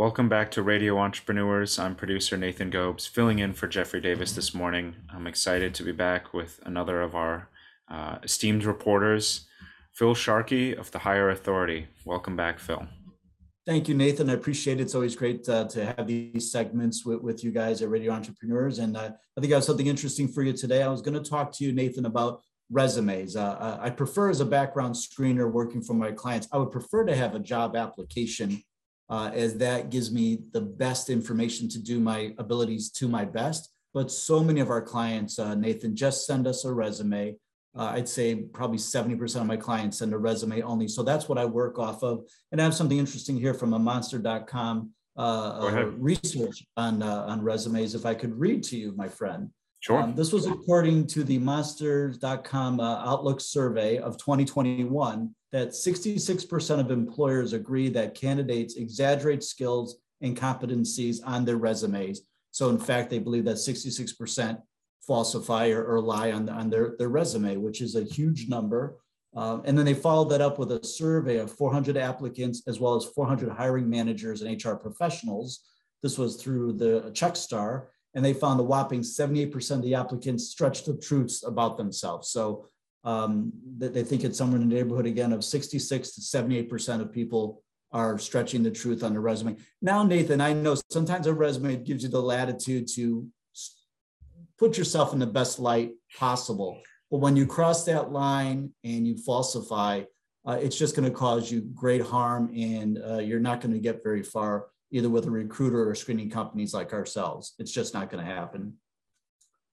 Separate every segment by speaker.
Speaker 1: Welcome back to Radio Entrepreneurs. I'm producer Nathan Gobes, filling in for Jeffrey Davis this morning. I'm excited to be back with another of our uh, esteemed reporters, Phil Sharkey of the Hire Authority. Welcome back, Phil.
Speaker 2: Thank you, Nathan. I appreciate it. It's always great uh, to have these segments with, with you guys at Radio Entrepreneurs. And uh, I think I have something interesting for you today. I was going to talk to you, Nathan, about resumes. Uh, I prefer as a background screener working for my clients, I would prefer to have a job application uh, as that gives me the best information to do my abilities to my best. But so many of our clients, uh, Nathan, just send us a resume. Uh, I'd say probably 70% of my clients send a resume only. So that's what I work off of. And I have something interesting here from a monster.com uh, uh, research on, uh, on resumes. If I could read to you, my friend.
Speaker 1: Sure. Um,
Speaker 2: this was according to the monsters.com uh, Outlook survey of 2021 that 66% of employers agree that candidates exaggerate skills and competencies on their resumes. So, in fact, they believe that 66% falsify or, or lie on, on their, their resume, which is a huge number. Uh, and then they followed that up with a survey of 400 applicants as well as 400 hiring managers and HR professionals. This was through the Checkster and they found a whopping 78% of the applicants stretched the truths about themselves. So um, they think it's somewhere in the neighborhood again of 66 to 78% of people are stretching the truth on their resume. Now, Nathan, I know sometimes a resume gives you the latitude to put yourself in the best light possible. But when you cross that line and you falsify, uh, it's just going to cause you great harm and uh, you're not going to get very far either with a recruiter or screening companies like ourselves. It's just not going to happen.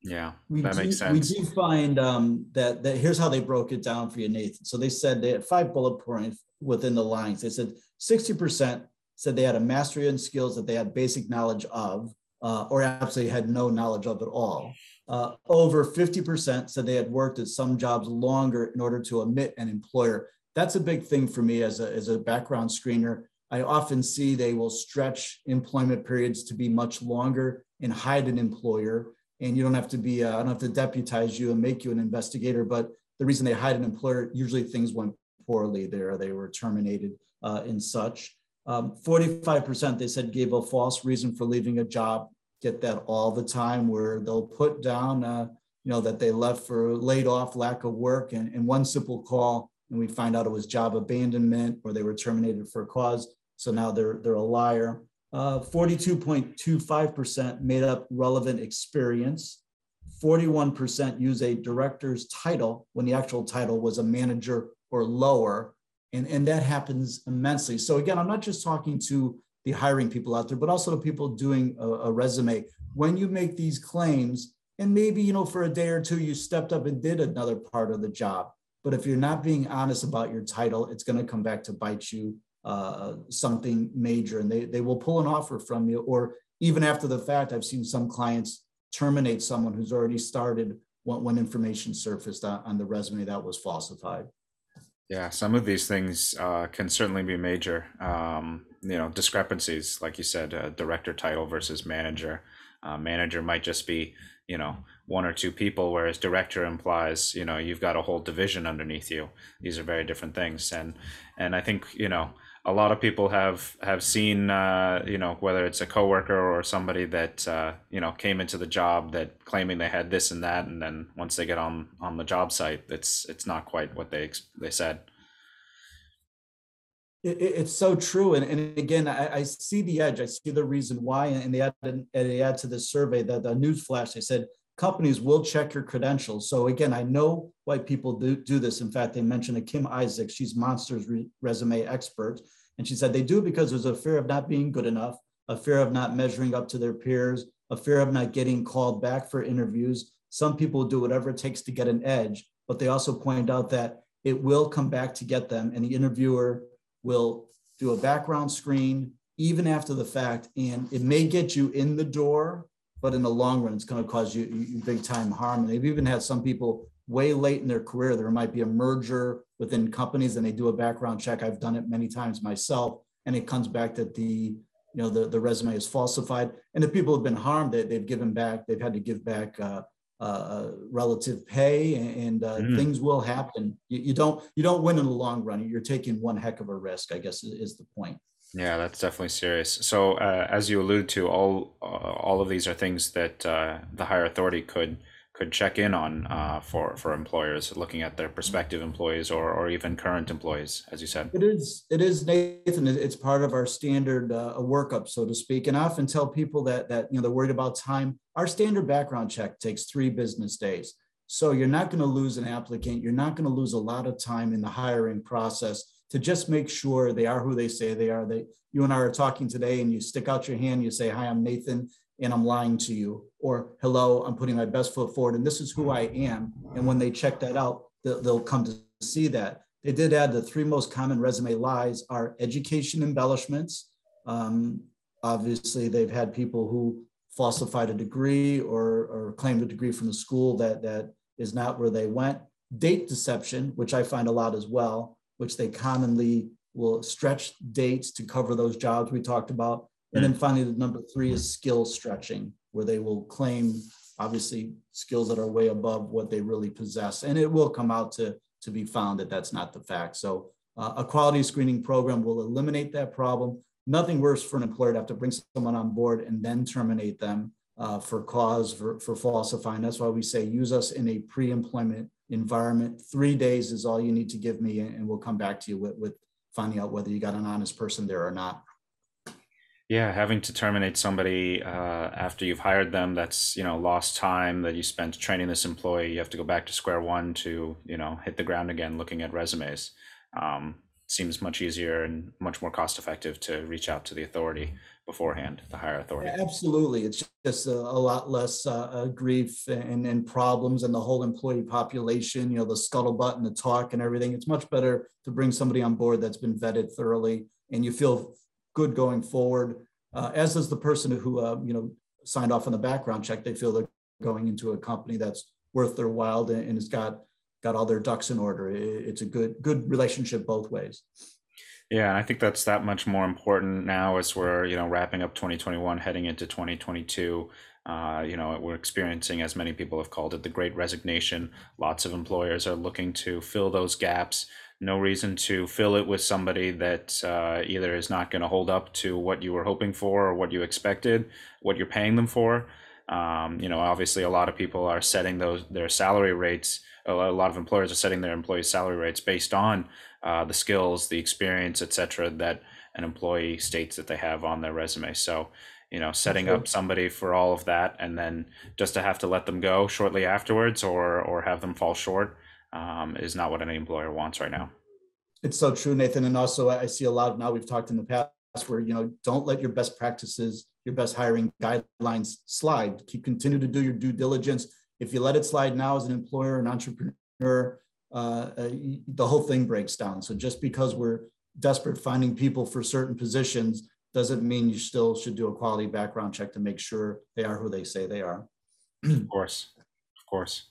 Speaker 1: Yeah,
Speaker 2: we
Speaker 1: that
Speaker 2: do,
Speaker 1: makes sense.
Speaker 2: We do find um, that, that here's how they broke it down for you, Nathan. So they said they had five bullet points within the lines. They said 60% said they had a mastery in skills that they had basic knowledge of, uh, or absolutely had no knowledge of at all. Uh, over 50% said they had worked at some jobs longer in order to omit an employer. That's a big thing for me as a, as a background screener I often see they will stretch employment periods to be much longer and hide an employer. And you don't have to be, uh, I don't have to deputize you and make you an investigator, but the reason they hide an employer, usually things went poorly there. They were terminated uh, and such. Um, 45% they said gave a false reason for leaving a job. Get that all the time where they'll put down, uh, you know, that they left for laid off, lack of work, and, and one simple call, and we find out it was job abandonment or they were terminated for a cause. So now they're, they're a liar. 42.25% uh, made up relevant experience. 41% use a director's title when the actual title was a manager or lower. And, and that happens immensely. So again, I'm not just talking to the hiring people out there, but also the people doing a, a resume. When you make these claims, and maybe, you know, for a day or two, you stepped up and did another part of the job. But if you're not being honest about your title, it's going to come back to bite you uh, something major and they, they will pull an offer from you or even after the fact i've seen some clients terminate someone who's already started when, when information surfaced on, on, the resume that was falsified.
Speaker 1: Yeah some of these things uh, can certainly be major. Um, you know discrepancies like you said uh, director title versus manager. Uh, manager might just be you know one or two people whereas director implies you know you've got a whole division underneath you. These are very different things. And and i think you know a lot of people have have seen uh, you know whether it's a coworker or somebody that uh, you know came into the job that claiming they had this and that and then once they get on on the job site it's it's not quite what they they said.
Speaker 2: It, it's so true and, and again I, I, see the edge i see the reason why and they add, and they add to this survey that the news flash they said companies will check your credentials. So again i know why people do, do this. In fact they mentioned a kim isaac. She's monsters re- resume expert. And she said they do because there's a fear of not being good enough, a fear of not measuring up to their peers, a fear of not getting called back for interviews. Some people do whatever it takes to get an edge, but they also point out that it will come back to get them, and the interviewer will do a background screen even after the fact, and it may get you in the door, but in the long run, it's going to cause you, you big time harm. And they've even had some people way late in their career. There might be a merger within companies and they do a background check. I've done it many times myself, and it comes back that the you know the, the resume is falsified. And if people have been harmed, they, they've given back, they've had to give back uh, uh, relative pay, and uh, mm. things will happen. You, you, don't you don't win in the long run. You're taking one heck of a risk. I guess is, is the point.
Speaker 1: Yeah, that's definitely serious. So, uh, as you alluded to, all uh, all of these are things that uh, the Hire Authority could could check in on uh, for for employers, looking at their prospective employees or or even current employees, as you said.
Speaker 2: It is, it is Nathan, it's part of our standard uh, workup, so to speak. And I often tell people that, that, you know, they're worried about time. Our standard background check takes three business days. So you're not going to lose an applicant. You're not going to lose a lot of time in the hiring process to just make sure they are who they say they are. They, you and I are talking today and you stick out your hand, you say, hi, I'm Nathan and I'm lying to you. Or hello, I'm putting my best foot forward and this is who I am. And when they check that out, they'll, they'll come to see that. They did add the three most common resume lies are education embellishments. Um, obviously, they've had people who falsified a degree or, or claimed a degree from a school that, that is not where they went. Date deception, which I find a lot as well, which they commonly will stretch dates to cover those jobs we talked about. And then finally, the number three is skill stretching, where they will claim obviously skills that are way above what they really possess. And it will come out to to be found that that's not the fact. So uh, a quality screening program will eliminate that problem. Nothing worse for an employer to have to bring someone on board and then terminate them uh, for cause for, for falsifying. That's why we say use us in a pre-employment environment. Three days is all you need to give me, and we'll come back to you with, with finding out whether you got an honest person there or not.
Speaker 1: Yeah, having to terminate somebody uh, after you've hired them, that's, you know, lost time that you spent training this employee. You have to go back to square one to, you know, hit the ground again looking at resumes. Um, seems much easier and much more cost effective to reach out to the authority beforehand, the Hire Authority.
Speaker 2: Absolutely. It's just a, a lot less uh, uh, grief and, and problems and the whole employee population, you know, the scuttlebutt and the talk and everything. It's much better to bring somebody on board that's been vetted thoroughly and you feel good going forward. Uh, as does the person who, uh, you know, signed off on the background check. They feel they're going into a company that's worth their while and, and has got got all their ducks in order. It's a good good relationship both ways.
Speaker 1: Yeah, and I think that's that much more important now as we're you know wrapping up 2021, heading into 2022. Uh, you know, we're experiencing, as many people have called it, the Great Resignation. Lots of employers are looking to fill those gaps no reason to fill it with somebody that uh, either is not going to hold up to what you were hoping for or what you expected, what you're paying them for. Um, you know, obviously, a lot of people are setting those their salary rates. A lot of employers are setting their employees' salary rates based on uh, the skills, the experience, etc., that an employee states that they have on their resume. So, you know, setting up somebody for all of that, and then just to have to let them go shortly afterwards, or or have them fall short um, is not what any employer wants right now.
Speaker 2: It's so true, Nathan. And also, I see a lot of now we've talked in the past where you know don't let your best practices, your best hiring guidelines slide. Keep continue to do your due diligence. If you let it slide now as an employer, an entrepreneur, uh, uh, the whole thing breaks down. So just because we're desperate finding people for certain positions doesn't mean you still should do a quality background check to make sure they are who they say they are.
Speaker 1: of course, of course.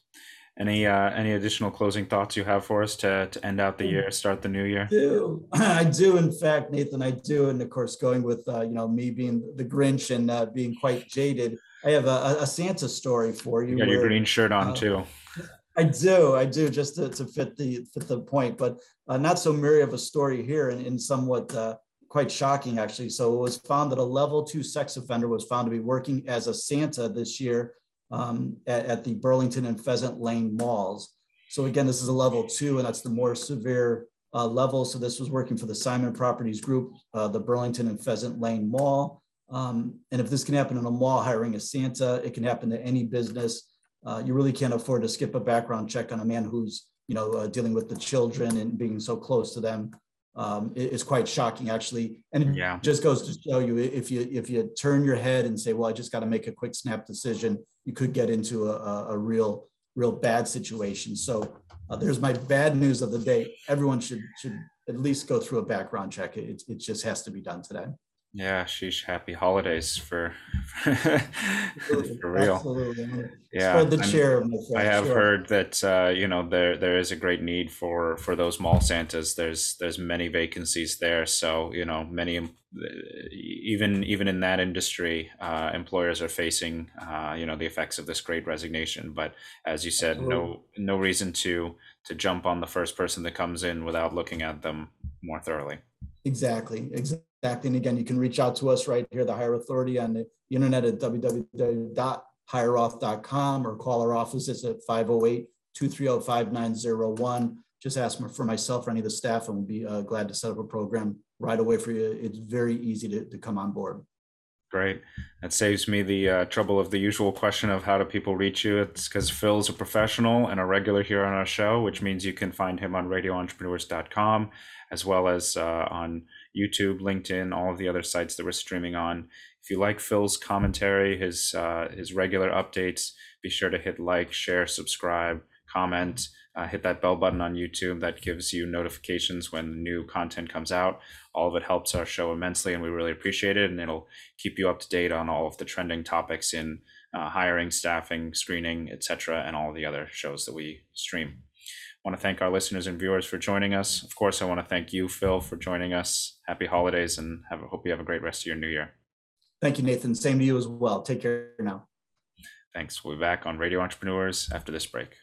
Speaker 1: Any uh, any additional closing thoughts you have for us to, to end out the year, start the new year?
Speaker 2: I do. I do, in fact, Nathan, I do. And of course, going with uh, you know me being the Grinch and uh, being quite jaded, I have a, a Santa story for you.
Speaker 1: You got your green shirt on uh, too.
Speaker 2: I do, I do, just to, to fit the fit the point, but uh, not so merry of a story here, and, and somewhat uh, quite shocking actually. So it was found that a level two sex offender was found to be working as a Santa this year um, at, at, the Burlington and Pheasant Lane malls. So again, this is a level two, and that's the more severe uh, level. So this was working for the Simon Properties Group, uh, the Burlington and Pheasant Lane Mall. Um, and if this can happen in a mall hiring a Santa, it can happen to any business. Uh, you really can't afford to skip a background check on a man who's you know uh, dealing with the children and being so close to them. Um, is quite shocking actually. And it yeah. just goes to show you if you if you turn your head and say well i just got to make a quick snap decision you could get into a, a real real bad situation. So uh, there's my bad news of the day. Everyone should should at least go through a background check. It, it just has to be done today
Speaker 1: yeah, sheesh. Happy holidays for for real. Absolutely. Yeah,
Speaker 2: Spread the chair.
Speaker 1: I have sure. heard that uh, you know there there is a great need for for those mall Santas. There's there's many vacancies there, so you know many even even in that industry, uh, employers are facing uh, you know the effects of this great resignation. But as you said, Absolutely. no no reason to to jump on the first person that comes in without looking at them more thoroughly.
Speaker 2: Exactly, exactly. And again, you can reach out to us right here, the Hire Authority on the internet at www.hireoff.com or call our offices at 508-230-5901. Just ask for myself or any of the staff and we'll be uh, glad to set up a program right away for you. It's very easy to, to come on board.
Speaker 1: Great. That saves me the uh, trouble of the usual question of how do people reach you? It's because Phil's a professional and a regular here on our show, which means you can find him on radioentrepreneurs.com as well as uh, on YouTube, LinkedIn, all of the other sites that we're streaming on. If you like Phil's commentary, his uh, his regular updates, be sure to hit like, share, subscribe, comment, uh, hit that bell button on YouTube that gives you notifications when new content comes out. All of it helps our show immensely, and we really appreciate it. And it'll keep you up to date on all of the trending topics in uh, hiring, staffing, screening, etc., and all the other shows that we stream. I want to thank our listeners and viewers for joining us. Of course, I want to thank you, Phil, for joining us. Happy holidays, and have, hope you have a great rest of your new year.
Speaker 2: Thank you, Nathan. Same to you as well. Take care now.
Speaker 1: Thanks. We'll be back on Radio Entrepreneurs after this break.